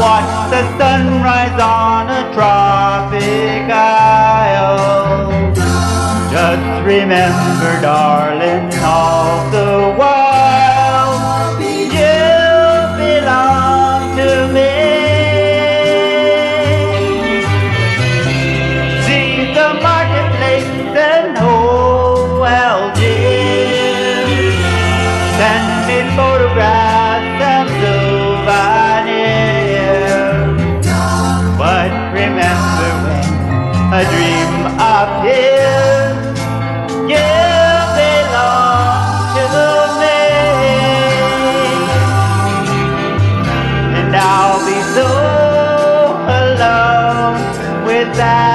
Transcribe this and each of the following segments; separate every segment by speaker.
Speaker 1: watch the sunrise on a tropic isle. Just remember, darling, all the while you belong to me. See the marketplace and whole Algiers. Send me photographs. A dream his you belong to me. And I'll be so alone without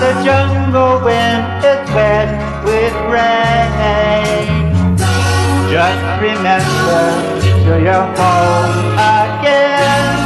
Speaker 1: the jungle when it's wet with rain. Just remember till you're home again.